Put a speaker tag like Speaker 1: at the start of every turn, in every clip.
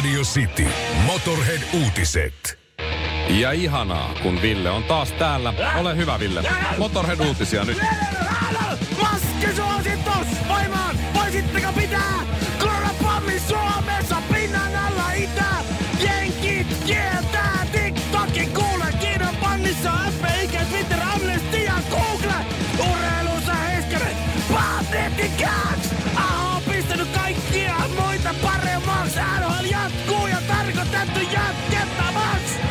Speaker 1: Radio City. Motorhead-uutiset.
Speaker 2: Ja ihanaa, kun Ville on taas täällä. Ole hyvä, Ville. Motorhead-uutisia nyt.
Speaker 3: Maskisuositus voimaan! Voisitteko pitää koronapommi Suomessa pinnan alla itä? get the yacht, get the bus!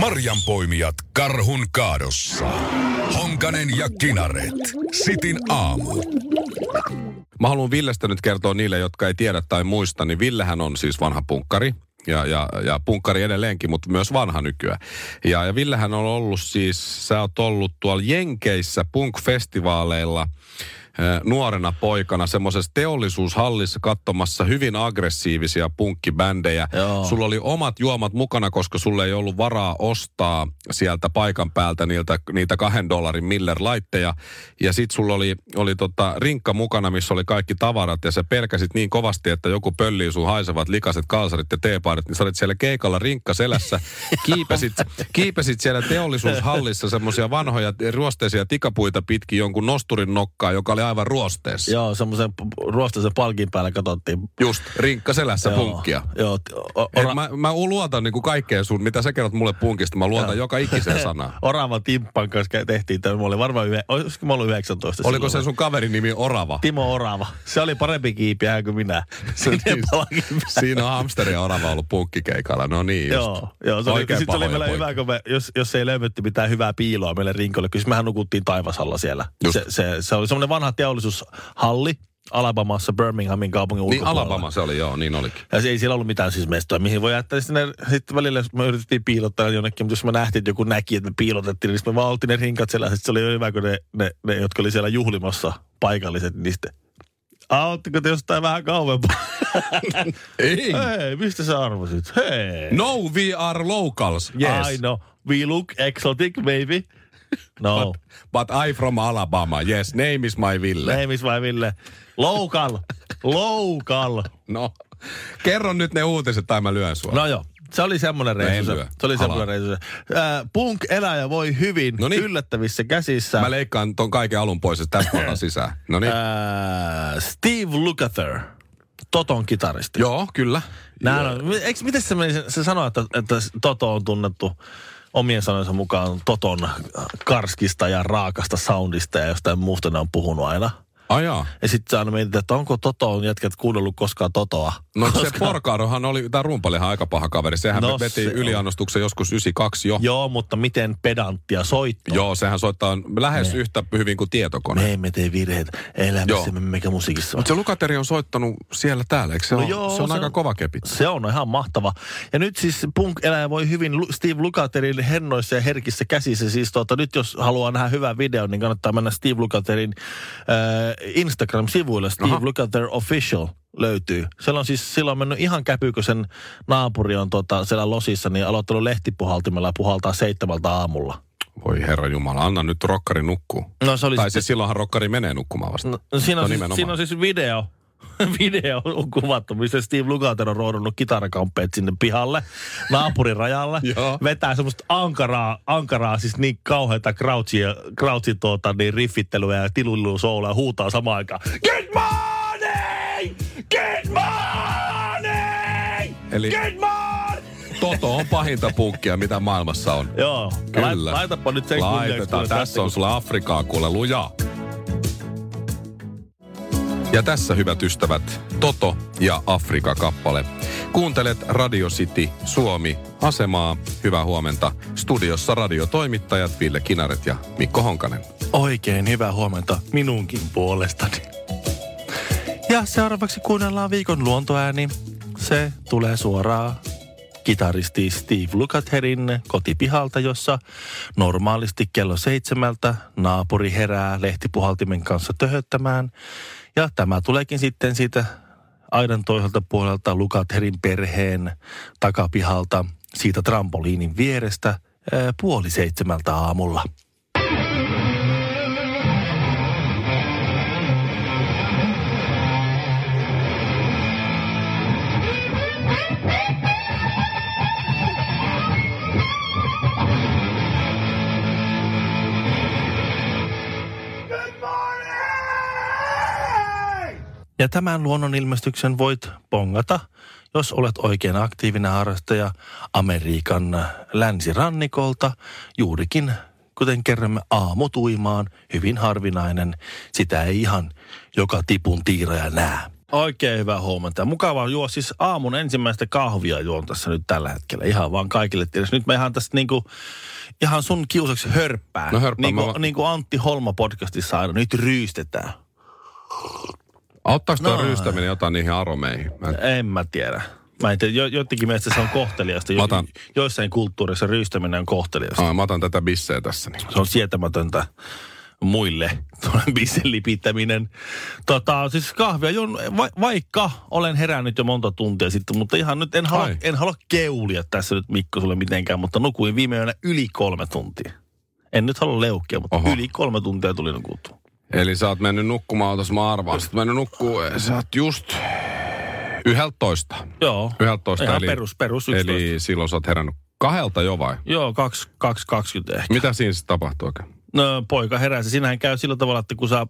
Speaker 1: Marjanpoimijat karhun kaadossa. Honkanen ja Kinaret. Sitin aamu.
Speaker 2: Mä haluan Villestä nyt kertoa niille, jotka ei tiedä tai muista, niin Villehän on siis vanha punkkari. Ja, ja, ja punkkari edelleenkin, mutta myös vanha nykyään. Ja, ja Villehän on ollut siis, sä oot ollut tuolla Jenkeissä punk-festivaaleilla eh, nuorena poikana semmoisessa teollisuushallissa katsomassa hyvin aggressiivisia punkkibändejä.
Speaker 4: Joo.
Speaker 2: Sulla oli omat juomat mukana, koska sulle ei ollut varaa ostaa sieltä paikan päältä niiltä, niitä kahden dollarin Miller-laitteja. Ja sit sulla oli, oli tota rinkka mukana, missä oli kaikki tavarat ja sä pelkäsit niin kovasti, että joku pöllii sun haisevat likaset kalsarit ja teepaarit, niin sä olit siellä keikalla rinkka selässä. Kiipesit, kiipesit siellä teollisuushallissa semmoisia vanhoja ruosteisia tikapuita pitkin jonkun nosturin nokkaa, joka oli aivan ruosteessa.
Speaker 4: Joo, semmoisen ruostaisen palkin päällä katsottiin.
Speaker 2: Just, rinkka selässä punkkia.
Speaker 4: Joo, o- ora,
Speaker 2: mä, mä luotan niin kuin kaikkeen sun, mitä sä kerrot mulle punkista, mä luotan joka ikiseen sanaan.
Speaker 4: Orava Timppan kanssa tehtiin tämä. Mä olin varmaan, yhe, olisiko mä ollut 19
Speaker 2: Oliko se
Speaker 4: silloin?
Speaker 2: sun kaverin nimi Orava?
Speaker 4: Timo Orava. Se oli parempi kiipiä kuin minä.
Speaker 2: Siinä on hamsteri ja orava ollut punkkikeikalla, no niin just.
Speaker 4: Joo, joo se oli, sit se oli
Speaker 2: poikia.
Speaker 4: hyvä, kun me, jos, jos ei löydetty mitään hyvää piiloa meille rinkolle, kyllä siis mehän nukuttiin taivasalla siellä.
Speaker 2: Just.
Speaker 4: Se, se, se, oli semmoinen vanha teollisuushalli Alabamassa, Birminghamin kaupungin
Speaker 2: Niin
Speaker 4: ulkopuolella.
Speaker 2: Alabama se oli, joo, niin olikin.
Speaker 4: Ja se ei siellä ollut mitään siis mestoa, mihin voi jättää sinne. Sitten välillä me yritettiin piilottaa jonnekin, mutta jos me nähtiin, että joku näki, että me piilotettiin, niin sitten me vaan oltiin ne rinkat siellä. Sitten se oli hyvä, kun ne, ne, ne jotka oli siellä juhlimassa paikalliset, niin sitten Auttiko te jostain vähän kauempaa?
Speaker 2: Ei.
Speaker 4: Hei, mistä sä arvasit? Hei.
Speaker 2: No, we are locals, yes.
Speaker 4: I know. We look exotic, maybe. No.
Speaker 2: But, but I from Alabama, yes, name is my Ville.
Speaker 4: Neimis vai Ville? Local. Local.
Speaker 2: No, kerro nyt ne uutiset tai mä lyön sua.
Speaker 4: No joo. Se oli semmoinen
Speaker 2: No
Speaker 4: reissu. se. Oli semmoinen reissu. se. Ää, Punk-eläjä voi hyvin
Speaker 2: Noniin.
Speaker 4: yllättävissä käsissä.
Speaker 2: Mä leikkaan ton kaiken alun pois, että tästä sisään. No niin.
Speaker 4: Ää, Steve Lukather, Toton kitaristi.
Speaker 2: Joo, kyllä.
Speaker 4: Nää on, eikö, miten se, meni? se sanoo, että, että Toto on tunnettu omien sanojensa mukaan Toton karskista ja raakasta soundista ja jostain muusta ne on puhunut aina.
Speaker 2: Ajaa.
Speaker 4: Ja sitten aina mietit, että onko Toto jätkät kuunnellut koskaan Totoa.
Speaker 2: No
Speaker 4: Koska,
Speaker 2: se Porcarohan oli, tämä rumpalihan aika paha kaveri. Sehän
Speaker 4: No
Speaker 2: veti
Speaker 4: se on.
Speaker 2: yliannostuksen joskus 92 jo.
Speaker 4: Joo, mutta miten pedanttia soitto.
Speaker 2: Joo, sehän soittaa lähes yhtä hyvin kuin tietokone.
Speaker 4: Me emme tee virheitä elämässämme mikä musiikissa.
Speaker 2: Mutta se Lukateri on soittanut siellä täällä, eikö se,
Speaker 4: No
Speaker 2: no
Speaker 4: joo,
Speaker 2: se on
Speaker 4: se
Speaker 2: aika
Speaker 4: on-
Speaker 2: kova kepi.
Speaker 4: Se on ihan mahtava. Ja nyt siis punk-eläjä voi hyvin Steve Lukaterin hennoissa ja herkissä käsissä. Siis tuota, nyt jos haluaa nähdä hyvän videon, niin kannattaa mennä Steve Lukaterin äh, Instagram-sivuille. Steve
Speaker 2: Aha.
Speaker 4: Lukater Official löytyy. Siellä on siis silloin mennyt ihan käpy, kun sen naapuri on tota, siellä losissa, niin aloittanut lehtipuhaltimella ja puhaltaa seitsemältä aamulla.
Speaker 2: Voi herra Jumala, anna nyt rokkari nukkuu.
Speaker 4: No se oli
Speaker 2: Tai
Speaker 4: sitten-
Speaker 2: siis silloinhan rokkari menee nukkumaan vasta.
Speaker 4: No, siinä, on
Speaker 2: No
Speaker 4: siis,
Speaker 2: nimenomaan.
Speaker 4: siinä on siis video. video on kuvattu, missä Steve Lukather on roodannut kitarakamppeet sinne pihalle, naapurin rajalle. Vetää semmoista ankaraa, ankaraa siis niin kauheita crouchia, crouchin tuota, niin riffittelyä ja tilulluusoulia ja huutaa samaan aikaan. Get money! Get money!
Speaker 2: Eli
Speaker 4: Get money!
Speaker 2: Toto on pahinta punkkia, mitä maailmassa on.
Speaker 4: Joo,
Speaker 2: Kyllä.
Speaker 4: Lait, laitapa nyt sen
Speaker 2: Laitetaan. Tässä on sulle Afrikaa kuule lujaa. Ja tässä hyvät ystävät, Toto ja Afrika-kappale. Kuuntelet Radio City Suomi asemaa. Hyvää huomenta. Studiossa radiotoimittajat Ville Kinaret ja Mikko Honkanen.
Speaker 4: Oikein hyvää huomenta minunkin puolestani. Ja seuraavaksi kuunnellaan viikon luontoääni. se tulee suoraan kitaristi Steve Lucatherin kotipihalta, jossa normaalisti kello seitsemältä naapuri herää lehtipuhaltimen kanssa töhöttämään. Ja tämä tuleekin sitten siitä aidan toiselta puolelta Lucatherin perheen takapihalta siitä trampoliinin vierestä ää, puoli seitsemältä aamulla. Ja tämän luonnonilmestyksen voit pongata, jos olet oikein aktiivinen harrastaja Amerikan länsirannikolta, juurikin kuten kerromme aamutuimaan, hyvin harvinainen. Sitä ei ihan joka tipun tiiraja näe. Oikein hyvää huomenta. Mukavaa juo siis aamun ensimmäistä kahvia juon tässä nyt tällä hetkellä. Ihan vaan kaikille tiedossa. Nyt me ihan tästä niinku, ihan sun kiusaksi hörppää.
Speaker 2: No hörppää,
Speaker 4: Niin
Speaker 2: mä
Speaker 4: kuin,
Speaker 2: va-
Speaker 4: niin kuin Antti Holma podcastissa aina. Nyt ryystetään.
Speaker 2: Auttaako tuo
Speaker 4: No.
Speaker 2: ryystäminen jotain niihin aromeihin? Mä en...
Speaker 4: En mä tiedä. Mä en tiedä, jo, mielestä se on kohteliasta. Jo,
Speaker 2: otan-
Speaker 4: joissain kulttuurissa ryystäminen on kohteliasta.
Speaker 2: Ai, mä otan tätä bisseä tässä. Niin.
Speaker 4: Se on sietämätöntä muille, tuon bissen lipittäminen. Tota, siis kahvia juon, va, vaikka olen herännyt jo monta tuntia sitten, mutta ihan nyt en halua,
Speaker 2: Ai.
Speaker 4: en halua keulia tässä nyt Mikko sulle mitenkään, mutta nukuin viime yönä yli kolme tuntia. En nyt halua leukkia, mutta.
Speaker 2: Oho.
Speaker 4: yli kolme tuntia tuli nukuttua.
Speaker 2: Eli sä oot mennyt nukkumaan, otas mä arvaan. Sä oot mennyt nukkuu, sä oot just yhdeltä toista.
Speaker 4: Joo.
Speaker 2: Yhdeltä toista,
Speaker 4: Ihan
Speaker 2: eli,
Speaker 4: perus, perus 11.
Speaker 2: eli silloin sä oot herännyt kahdelta jo vai?
Speaker 4: Joo, 2, 2, 20 ehkä.
Speaker 2: Mitä siinä sitten tapahtuu oikein?
Speaker 4: No, poika heräsi. Siinähän käy sillä tavalla, että kun sä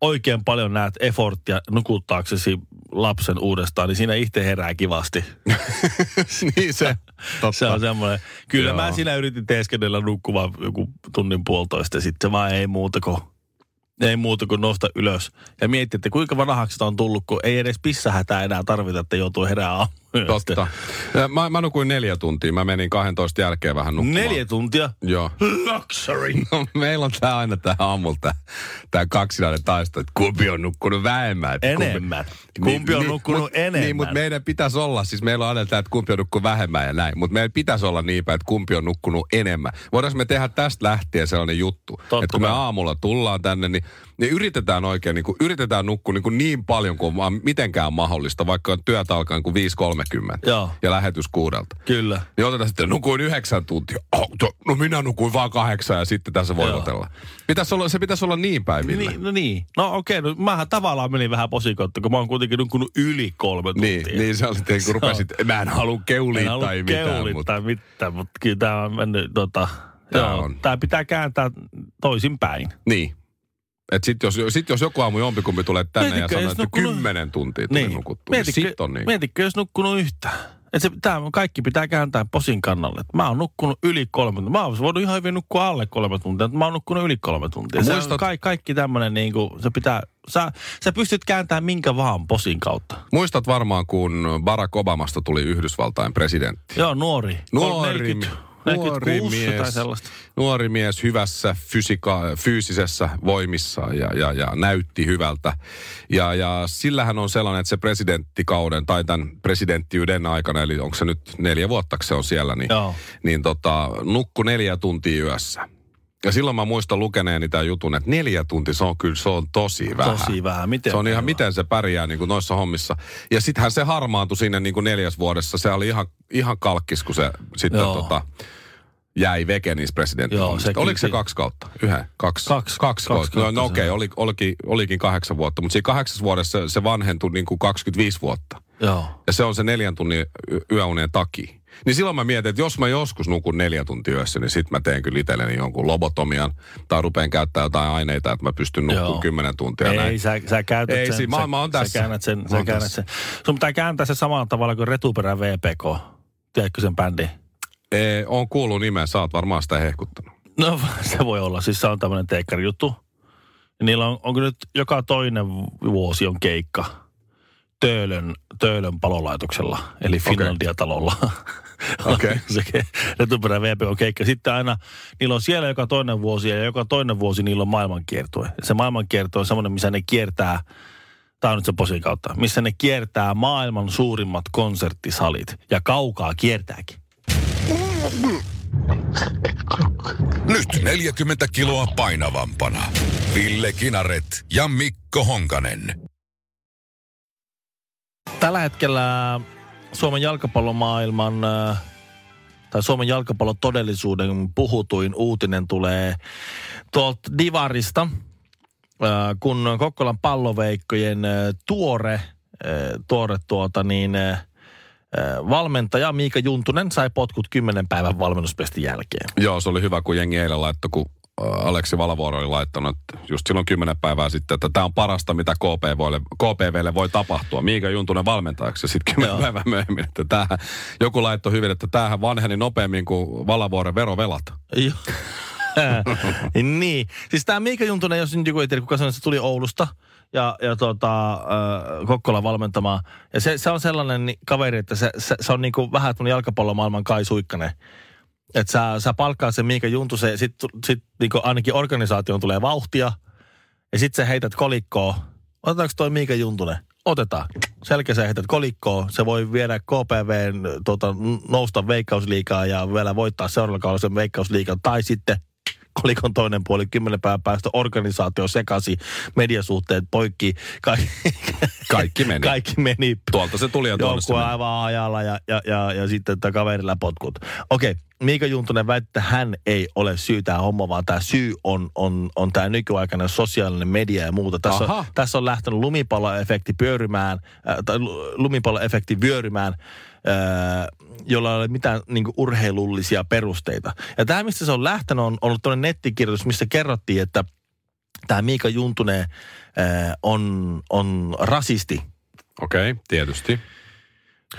Speaker 4: oikein paljon näet efforttia nukuttaaksesi lapsen uudestaan, niin siinä itse herää kivasti.
Speaker 2: niin se, totta.
Speaker 4: Se on semmoinen. Kyllä
Speaker 2: Joo.
Speaker 4: mä siinä yritin teeskennellä nukkumaan joku tunnin puolitoista sitten vaan ei muuta kuin ei muuta kuin nosta ylös. Ja mietti, että kuinka vanhaksi on tullut, kun ei edes pissähätää enää tarvita, että joutuu herää aamulla.
Speaker 2: Totta. Mä, mä nukuin neljä tuntia. Mä menin 12 jälkeen vähän nukkumaan.
Speaker 4: Neljä tuntia.
Speaker 2: Joo.
Speaker 4: Luxury.
Speaker 2: No, meillä on tää aina tää aamulta tää kaksinainen taisto, että kumpi on nukkunut vähemmän. kumpi-
Speaker 4: Enemmän. Kumpi on nukkunut
Speaker 2: mut,
Speaker 4: enemmän?
Speaker 2: Niin, mutta meidän pitäisi olla, siis meillä on aina tää, että kumpi on nukkunut vähemmän ja näin. Mutta meidän pitäisi olla niin päin, että kumpi on nukkunut enemmän. Voidaanko me tehdä tästä lähtien sellainen juttu,
Speaker 4: Totta
Speaker 2: että kun me aamulla tullaan tänne, niin, niin yritetään oikein, niin kuin, yritetään nukkua niin, kuin niin paljon kuin vaan mitenkään mahdollista, vaikka on työt alkaa kuin 5.30
Speaker 4: Joo.
Speaker 2: ja lähetys kuudelta.
Speaker 4: Kyllä.
Speaker 2: Niin otetaan sitten, nukuin yhdeksän tuntia. Oh, to, no minä nukuin vaan kahdeksan ja sitten tässä voivotellaan. Pitäisi olla, se pitäisi olla niin päin, Ville.
Speaker 4: Niin, no niin. No okei, no mähän tavallaan menin vähän posikotta, kun mä oon kuitenkin nukkunut yli kolme tuntia.
Speaker 2: Niin, niin se oli kun rupesit, mä en halua keulia
Speaker 4: en
Speaker 2: tai mitään,
Speaker 4: keulia
Speaker 2: mutta
Speaker 4: tai mitään, mutta kyllä tämä on mennyt, tota,
Speaker 2: Tää
Speaker 4: joo,
Speaker 2: on.
Speaker 4: tää pitää kääntää toisinpäin.
Speaker 2: niin. Et sit jos, sit jos joku aamu jompikumpi tulee tänne
Speaker 4: Mietitkö,
Speaker 2: ja sanoo, että
Speaker 4: nukkunut-
Speaker 2: kymmenen tuntia tuli niin. nukuttua, niin
Speaker 4: mietitkö,
Speaker 2: sit on niin.
Speaker 4: mietitkö, jos nukkunut yhtään? Et se, tää, kaikki pitää kääntää posin kannalle. Et Mä oon nukkunut yli kolme tuntia. Mä oon voinut ihan hyvin nukkua alle kolme tuntia, mutta mä oon nukkunut yli kolme tuntia. Se
Speaker 2: Muistat-
Speaker 4: on ka- kaikki tämmönen niinku, se pitää, sä, sä pystyt kääntämään minkä vaan posin kautta.
Speaker 2: Muistat varmaan, kun Barack Obamasta tuli Yhdysvaltain presidentti.
Speaker 4: Joo, nuori.
Speaker 2: Nuori,
Speaker 4: 40,
Speaker 2: nuori
Speaker 4: 46 tai
Speaker 2: mies,
Speaker 4: sellaista.
Speaker 2: nuori mies hyvässä fysika, fyysisessä voimissa ja, ja, ja näytti hyvältä. Ja, ja sillähän on sellainen, että se presidenttikauden tai tämän presidenttiyden aikana, eli onko se nyt neljä vuotta, se on siellä, niin,
Speaker 4: Joo.
Speaker 2: niin tota, nukku neljä tuntia yössä. Ja silloin mä muistan lukeneeni tämän jutun, että neljä tuntia, se on kyllä, se on tosi vähän.
Speaker 4: Tosi vähän. Miten
Speaker 2: Se on ihan, miten se pärjää niin kuin noissa hommissa. Ja sittenhän se harmaantui sinne niin kuin neljäs vuodessa. Se oli ihan, ihan kalkkis, kun se sitten
Speaker 4: Joo.
Speaker 2: tota, jäi veke niissä presidentin
Speaker 4: Joo, sekin-
Speaker 2: Oliko se
Speaker 4: si-
Speaker 2: kaksi kautta? Yhden? Kaksi?
Speaker 4: Kaksi.
Speaker 2: Kaksi,
Speaker 4: Kaksi
Speaker 2: kautta. No,
Speaker 4: kautta
Speaker 2: no
Speaker 4: se
Speaker 2: okei,
Speaker 4: on.
Speaker 2: oli, olikin, olikin kahdeksan vuotta. Mutta siinä kahdeksassa vuodessa se, se vanhentui niin kuin 25 vuotta.
Speaker 4: Joo.
Speaker 2: Ja se on se neljän tunnin y- yöunien takia. Niin silloin mä mietin, että jos mä joskus nukun neljä tuntia yössä, niin sit mä teen kyllä itselleni jonkun lobotomian tai rupean käyttää jotain aineita, että mä pystyn nukkumaan kymmenen tuntia.
Speaker 4: Ei,
Speaker 2: näin.
Speaker 4: sä, sä käytät
Speaker 2: Ei,
Speaker 4: sen.
Speaker 2: si- mä-
Speaker 4: sä,
Speaker 2: mä oon
Speaker 4: Sä
Speaker 2: tässä.
Speaker 4: käännät sen.
Speaker 2: Mä
Speaker 4: Sä käännät
Speaker 2: tässä.
Speaker 4: sen. Sun pitää kääntää se samalla tavalla kuin Retuperän VPK. Tiedätkö sen bändi?
Speaker 2: Ee, on kuullut nimeä, sä oot varmaan sitä hehkuttanut.
Speaker 4: No se voi olla. Siis se on tämmöinen teekkarijuttu. Niillä on, onko nyt joka toinen vuosi on keikka Töölön, Töölön palolaitoksella, eli Finlandia-talolla.
Speaker 2: Okei.
Speaker 4: se Retuperän VP on keikka. Sitten aina, niillä on siellä joka toinen vuosi ja joka toinen vuosi niillä on maailmankiertue. Se maailmankiertue on semmoinen, missä ne kiertää Tämä on nyt se posin kautta, missä ne kiertää maailman suurimmat konserttisalit. Ja kaukaa kiertääkin.
Speaker 1: Nyt 40 kiloa painavampana. Ville Kinaret ja Mikko Honkanen.
Speaker 4: Tällä hetkellä Suomen jalkapallomaailman äh, tai Suomen jalkapallon todellisuuden puhutuin uutinen tulee tuolta Divarista, äh, kun Kokkolan palloveikkojen äh, tuore, tuore tuota niin, valmentaja Miika Juntunen sai potkut kymmenen päivän valmennuspestin jälkeen.
Speaker 2: Joo, se oli hyvä, kun jengi eilen laittoi, kun Aleksi Valavuoro oli laittanut just silloin kymmenen päivää sitten, että tämä on parasta, mitä KPVlle, KPVlle voi tapahtua. Miika Juntunen valmentajaksi ja sitten kymmenen päivää myöhemmin, että tämähän, joku laittoi hyvin, että tämähän vanheni nopeammin kuin Valavuoren verovelat.
Speaker 4: Joo. niin. Siis tämä Miika Juntunen, jos nyt joku ei tiedä, kuka se tuli Oulusta ja, ja tota, äh, Kokkola valmentamaan. Ja se, se on sellainen kaveri, että se, se, se on niinku vähän tuon jalkapallomaailman Kai Suikkanen. Että sä, sä palkkaa sen Miika Juntusen, sitten sit, niinku ainakin organisaation tulee vauhtia, ja sitten sä heität kolikkoa. Otetaanko toi Miika Juntunen? Otetaan. Selkeä sä heität kolikkoa. Se voi viedä KPVn tota, nousta veikkausliikaa ja vielä voittaa seuraavalla kaudella sen veikkausliikan. Tai sitten kolikon toinen puoli, kymmenen päivän päästä organisaatio sekasi, mediasuhteet poikki, kaikki,
Speaker 2: kaikki meni.
Speaker 4: kaikki meni.
Speaker 2: Tuolta se tuli ja tuonne
Speaker 4: meni. aivan ajalla ja, ja, ja, ja sitten että kaverilla potkut. Okei, okay. Miika Juntunen väittää, että hän ei ole syy tämä homma, vaan tämä syy on, on, on tämä nykyaikainen sosiaalinen media ja muuta. Tässä on, tässä on lähtenyt lumipalloefekti pyörymään, äh, tai lumipalloefekti vyörymään, jolla ei ole mitään niin urheilullisia perusteita. Ja tämä, mistä se on lähtenyt, on ollut tuonne nettikirjoitus, missä kerrottiin, että tämä Miika Juntunen äh, on, on rasisti.
Speaker 2: Okei, okay, tietysti.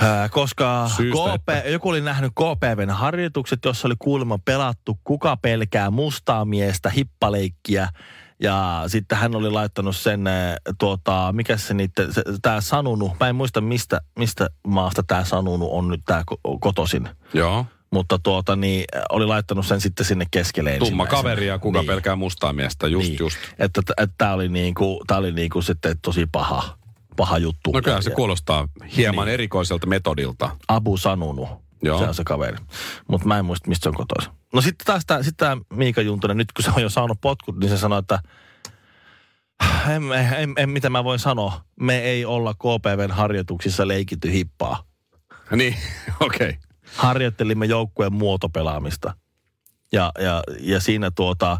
Speaker 4: Äh, koska KP, joku oli nähnyt KPVn harjoitukset, jossa oli kuulemma pelattu kuka pelkää mustaa miestä, hippaleikkiä. Ja sitten hän oli laittanut sen, äh, tuota, mikä se niitä, tämä Sanunu, mä en muista mistä, mistä maasta tämä Sanunu on nyt tämä kotosin.
Speaker 2: Joo.
Speaker 4: Mutta tuota, niin, oli laittanut sen sitten sinne keskelle
Speaker 2: Tumma kaveri ja kuka niin. pelkää mustaa miestä, just niin. just.
Speaker 4: Että, että tämä oli, niinku, tää oli niinku sitten tosi paha paha juttu.
Speaker 2: No kyllä se kuulostaa hieman niin. erikoiselta metodilta.
Speaker 4: Abu Sanunu. Joo. Se on se kaveri. Mutta mä en muista, mistä se on kotoisin. No sitten taas tämä, sit Miika Juntunen, nyt kun se on jo saanut potkut, niin se sanoi, että en, en, en, mitä mä voin sanoa. Me ei olla KPVn harjoituksissa leikitty hippaa.
Speaker 2: Niin, okei. Okay.
Speaker 4: Harjoittelimme joukkueen muotopelaamista. Ja, ja, ja siinä tuota,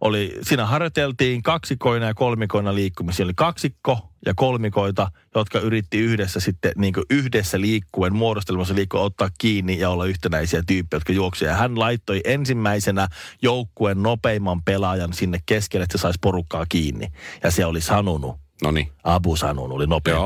Speaker 4: oli, siinä harjoiteltiin kaksikoina ja kolmikoina liikkumisia. Oli kaksikko ja kolmikoita, jotka yritti yhdessä sitten niin yhdessä liikkuen, muodostelmassa liikkuen, ottaa kiinni ja olla yhtenäisiä tyyppejä, jotka juoksivat. hän laittoi ensimmäisenä joukkueen nopeimman pelaajan sinne keskelle, että se saisi porukkaa kiinni. Ja se oli sanonut.
Speaker 2: No niin.
Speaker 4: Abu Sanun oli nopea.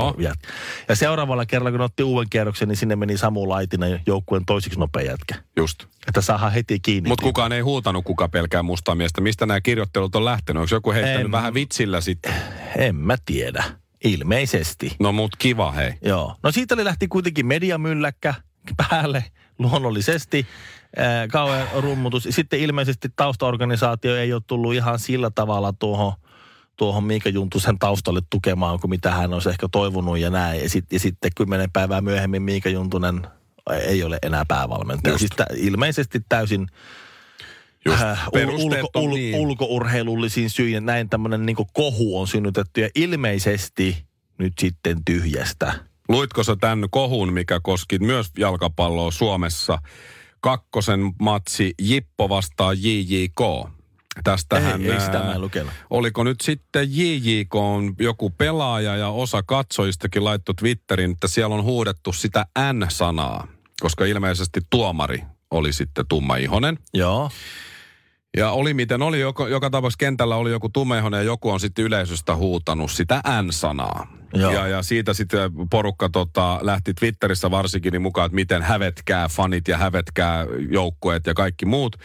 Speaker 4: Ja seuraavalla kerralla, kun otti uuden kierroksen, niin sinne meni Samu Laitinen joukkueen toisiksi nopea jätkä.
Speaker 2: Just.
Speaker 4: Että saadaan heti kiinni.
Speaker 2: Mutta kukaan ei huutanut, kuka pelkää mustaa miestä. Mistä nämä kirjoittelut on lähtenyt? Onko joku heittänyt en, vähän vitsillä sitten?
Speaker 4: En mä tiedä. Ilmeisesti.
Speaker 2: No mut kiva hei.
Speaker 4: Joo. No siitä oli lähti kuitenkin mediamylläkkä päälle luonnollisesti. Äh, kauhean rummutus. Sitten ilmeisesti taustaorganisaatio ei ole tullut ihan sillä tavalla tuohon tuohon Miika Juntusen taustalle tukemaan kuin mitä hän olisi ehkä toivonut ja näin. Ja, sit, ja sitten kymmenen päivää myöhemmin Miika Juntunen ei ole enää päävalmentaja. Siis tä, ilmeisesti täysin
Speaker 2: Just, äh, ulko,
Speaker 4: ul, niin. ulkourheilullisiin syihin. Näin tämmöinen niin kohu on synnytetty ja ilmeisesti nyt sitten tyhjästä.
Speaker 2: Luitko sä tämän kohun, mikä koski myös jalkapalloa Suomessa? Kakkosen matsi Jippo vastaa JJK. Tästähän,
Speaker 4: ei, ei sitä mä lukenut.
Speaker 2: Oliko nyt sitten JJK on joku pelaaja ja osa katsojistakin laittu Twitterin, että siellä on huudettu sitä N-sanaa, koska ilmeisesti tuomari oli sitten tummaihonen.
Speaker 4: Joo.
Speaker 2: Ja oli miten oli, joka, joka tapauksessa kentällä oli joku tummeihonen ja joku on sitten yleisöstä huutanut sitä N-sanaa. Ja, ja siitä sitten porukka tota, lähti Twitterissä varsinkin niin mukaan, että miten hävetkää fanit ja hävetkää joukkueet ja kaikki muut.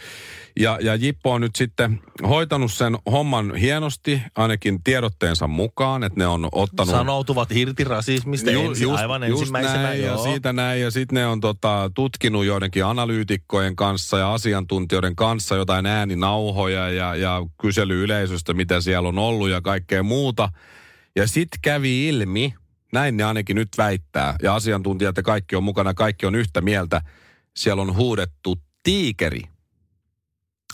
Speaker 2: Ja, ja Jippo on nyt sitten hoitanut sen homman hienosti, ainakin tiedotteensa mukaan, että ne on ottanut...
Speaker 4: Sanoutuvat irti rasismista ju, ensin, just, aivan just ensimmäisenä.
Speaker 2: Näin, ja siitä näin, ja sitten ne on tota, tutkinut joidenkin analyytikkojen kanssa ja asiantuntijoiden kanssa jotain ääninauhoja ja, ja kysely yleisöstä, mitä siellä on ollut ja kaikkea muuta. Ja sit kävi ilmi, näin ne ainakin nyt väittää, ja asiantuntijat ja kaikki on mukana, kaikki on yhtä mieltä. Siellä on huudettu tiikeri,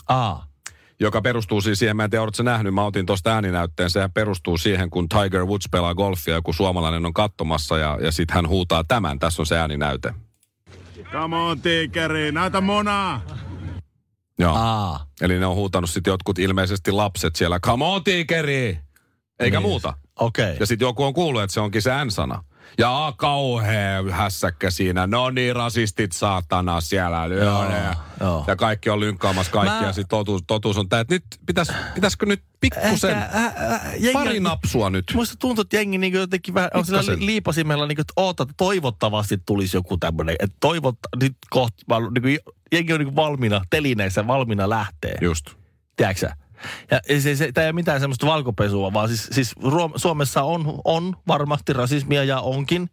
Speaker 4: Aa.
Speaker 2: joka perustuu siis siihen, mä en tiedä, oletko nähnyt, mä otin tuosta ääninäytteen, sehän perustuu siihen, kun Tiger Woods pelaa golfia, joku suomalainen on katsomassa ja, ja sitten hän huutaa tämän, tässä on se ääninäyte.
Speaker 3: Come on, tiikeri, näytä munaa!
Speaker 2: Joo.
Speaker 4: Aa.
Speaker 2: Eli ne on huutanut sitten jotkut ilmeisesti lapset siellä, come on tiikeri! Eikä
Speaker 4: Niin.
Speaker 2: muuta.
Speaker 4: Okei.
Speaker 2: Ja sitten joku on kuullut, että se onkin se N-sana. Ja a, kauhea hässäkkä siinä. No niin, rasistit saatana siellä. Joo,
Speaker 4: Joo,
Speaker 2: ja,
Speaker 4: joo.
Speaker 2: ja kaikki on lynkkaamassa kaikkia.
Speaker 4: Mä-
Speaker 2: Ja sitten totuus, totuus on tämä, että nyt pitäis, pitäisikö nyt pikkusen,
Speaker 4: Ehkä, äh, äh, jengi-
Speaker 2: pari napsua nyt.
Speaker 4: Musta tuntuu, että jengi niin jotenkin vähän on sillä liipasimella, niin kuin, että oota, toivottavasti tulisi joku tämmöinen, että toivotta, nyt kohta, niin kuin, jengi on niin valmiina, telineissä valmiina lähtee.
Speaker 2: Just.
Speaker 4: Tiedätkö? Ja se, se, tämä ei ole mitään semmoista valkopesua, vaan siis, siis Suomessa on, on varmasti rasismia ja onkin.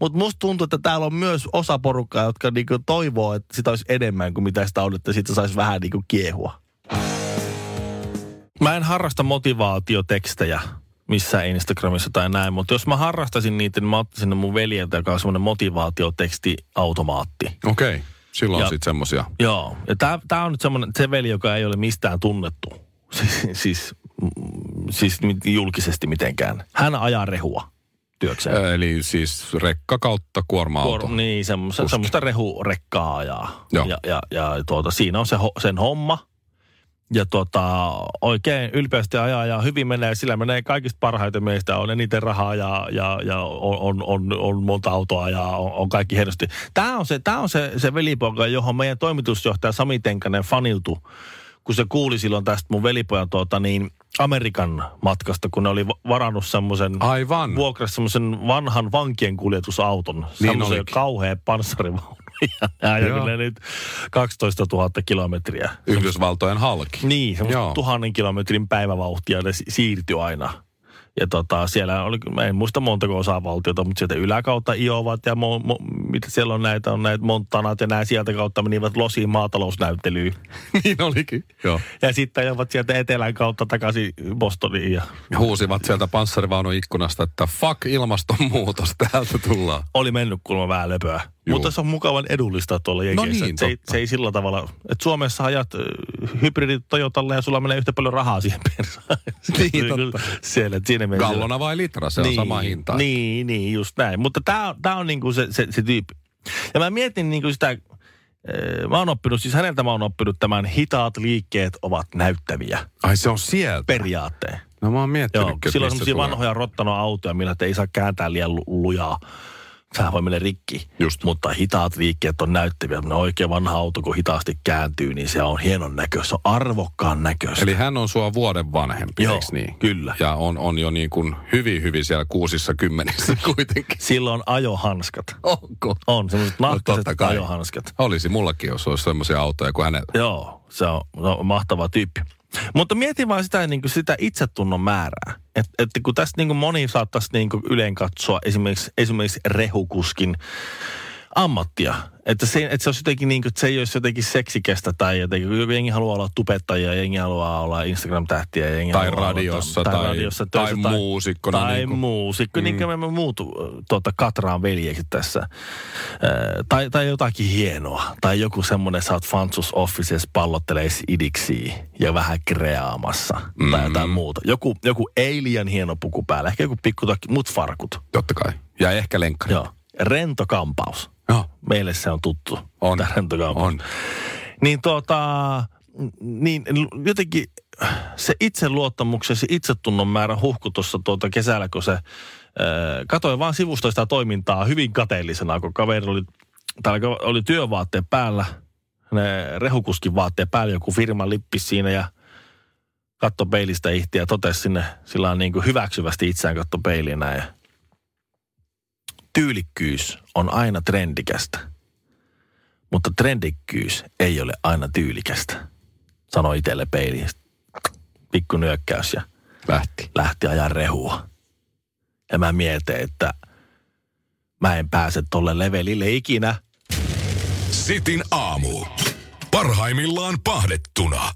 Speaker 4: Mutta musta tuntuu, että täällä on myös osa porukkaa, jotka niinku toivoo, että sitä olisi enemmän kuin mitä sitä on, että siitä saisi vähän niinku kiehua. Mä en harrasta motivaatiotekstejä missään Instagramissa tai näin, mutta jos mä harrastasin niitä, niin mä ottaisin sinne mun veljeltä, joka on semmoinen motivaatiotekstiautomaatti.
Speaker 2: Okei. Okay. Silloin
Speaker 4: Ja-
Speaker 2: on sitten semmosia.
Speaker 4: Joo, ja tää on nyt semmoinen, se veli, joka ei ole mistään tunnettu. Siis, siis, siis julkisesti mitenkään. Hän ajaa rehua työkseen.
Speaker 2: Eli siis rekka kautta kuorma-auto.
Speaker 4: Kuor- niin, semmoista, semmoista rehurekkaa ajaa.
Speaker 2: Joo.
Speaker 4: Ja, ja, ja tuota, siinä on se, ho- sen homma. Ja tota, oikein ylpeästi ajaa ja hyvin menee. Sillä menee kaikista parhaiten meistä. On eniten rahaa ja, ja, ja on, on, on, on, monta autoa ja on, on kaikki hienosti. Tämä on, se, tää on se, se velipoika, johon meidän toimitusjohtaja Sami Tenkanen faniltu, kun se kuuli silloin tästä mun velipojan tuota, niin Amerikan matkasta, kun ne oli va- varannut semmoisen
Speaker 2: Aivan.
Speaker 4: vuokrasi semmoisen vanhan vankien kuljetusauton.
Speaker 2: Niin
Speaker 4: semmoisen
Speaker 2: olikin.
Speaker 4: kauhea panssarivaunu. Ja ajoimme nyt 12 000 kilometriä.
Speaker 2: Yhdysvaltojen halki.
Speaker 4: Niin, tuhannen kilometrin päivävauhtia ne si- siirtyi aina. Ja tota, siellä oli, mä en muista montako osavaltiota, mutta sieltä yläkautta Iovat ja mo, mo, mitä siellä on näitä, on näitä Montanat ja näin sieltä kautta menivät Losiin maatalousnäyttelyyn.
Speaker 2: niin olikin. Joo.
Speaker 4: Ja sitten ajoivat sieltä etelän kautta takaisin Bostoniin. Ja
Speaker 2: Huusivat sieltä panssarivaunun ikkunasta, että fuck ilmastonmuutos, täältä tullaan.
Speaker 4: oli mennyt kuulemma vähän löpöä.
Speaker 2: Juu.
Speaker 4: Mutta se on mukavan edullista tuolla jenkeissä.
Speaker 2: niin,
Speaker 4: että se, ei,
Speaker 2: totta.
Speaker 4: se ei sillä tavalla, että Suomessa ajat hybridit Toyotalle ja sulla menee yhtä paljon rahaa siihen persaan.
Speaker 2: Niin, totta.
Speaker 4: Siellä, siinä
Speaker 2: Gallona vai litra, se on sama hinta.
Speaker 4: Niin, niin, just näin. Mutta tämä on, tää on niinku se, se, se tyyppi. Ja mä mietin niinku sitä, mä oon oppinut, siis häneltä mä oon oppinut tämän hitaat liikkeet ovat näyttäviä
Speaker 2: Ai se on sieltä.
Speaker 4: periaatteen.
Speaker 2: No mä oon
Speaker 4: Joo,
Speaker 2: miettinyt,
Speaker 4: silloin on semmoisia vanhoja rottanoautoja, millä ei saa kääntää liian lu- lujaa. Sehän voi mennä rikki.
Speaker 2: Just.
Speaker 4: Mutta hitaat liikkeet on näyttäviä. Ne oikein vanha auto, kun hitaasti kääntyy, niin se on hienon näköistä. Se on arvokkaan näköistä.
Speaker 2: Eli hän on sua vuoden vanhempi,
Speaker 4: Joo,
Speaker 2: niin?
Speaker 4: kyllä.
Speaker 2: Ja on, on jo niin kuin hyvin, hyvin siellä kuusissa kymmenissä kuitenkin.
Speaker 4: Silloin ajohanskat.
Speaker 2: Onko?
Speaker 4: On semmoiset
Speaker 2: No, totta kai.
Speaker 4: ajohanskat.
Speaker 2: Olisi mullakin, jos olisi semmoisia autoja kuin hänellä.
Speaker 4: Joo, se on, se on mahtava tyyppi. Mutta mietin vaan sitä, niin kuin sitä itsetunnon määrää. Et, että kun tästä niin kuin moni saattaisi niin kuin yleen katsoa esimerkiksi, esimerkiksi rehukuskin ammattia. Että se, että se, olisi jotenkin niin kuin, että se ei olisi jotenkin seksikästä tai jotenkin, kun jengi haluaa olla tubettajia, jengi haluaa olla Instagram-tähtiä. Jengi
Speaker 2: Tai
Speaker 4: haluaa olla-
Speaker 2: radiossa tai- tai
Speaker 4: töissä
Speaker 2: muusikkona
Speaker 4: Tai
Speaker 2: niin kuin-
Speaker 4: muusikko,
Speaker 2: Mm.
Speaker 4: niin kuin me muut tuota, Katraan veljeksi tässä. Äh, tai, tai jotakin hienoa. Tai joku semmoinen, sä oot Fansus Offices pallottelee idiksi ja vähän kreaamassa. Mm-hmm. Tai jotain muuta. Joku, joku ei liian hieno puku päällä. Ehkä joku pikkutakki, mut farkut.
Speaker 2: Totta kai. Ja ehkä lenkkari.
Speaker 4: Joo. Rentokampaus.
Speaker 2: Joo.
Speaker 4: Meille se on tuttu.
Speaker 2: On. On.
Speaker 4: Niin tota, niin jotenkin se itseluottamuksen, se itsetunnon määrä huhku tuossa tuota kesällä, kun se äh, katsoin vaan sivusta sitä toimintaa hyvin kateellisena, kun kaveri oli, täällä oli työvaatteet päällä, ne rehukuskin vaatteet päällä, joku firman lippi siinä ja katto peilistä ihtiä ja totesi sinne sillä on niin kuin hyväksyvästi itseään katto peiliin näin. Tyylikkyys on aina trendikästä mutta trendikkyys ei ole aina tyylikästä, sanoi itselle peiliin. Pikku nyökkäys ja
Speaker 2: Lähti.
Speaker 4: lähti ajan rehua. Ja mä mietin, että mä en pääse tolle levelille ikinä.
Speaker 1: Sitin aamu. Parhaimmillaan pahdettuna.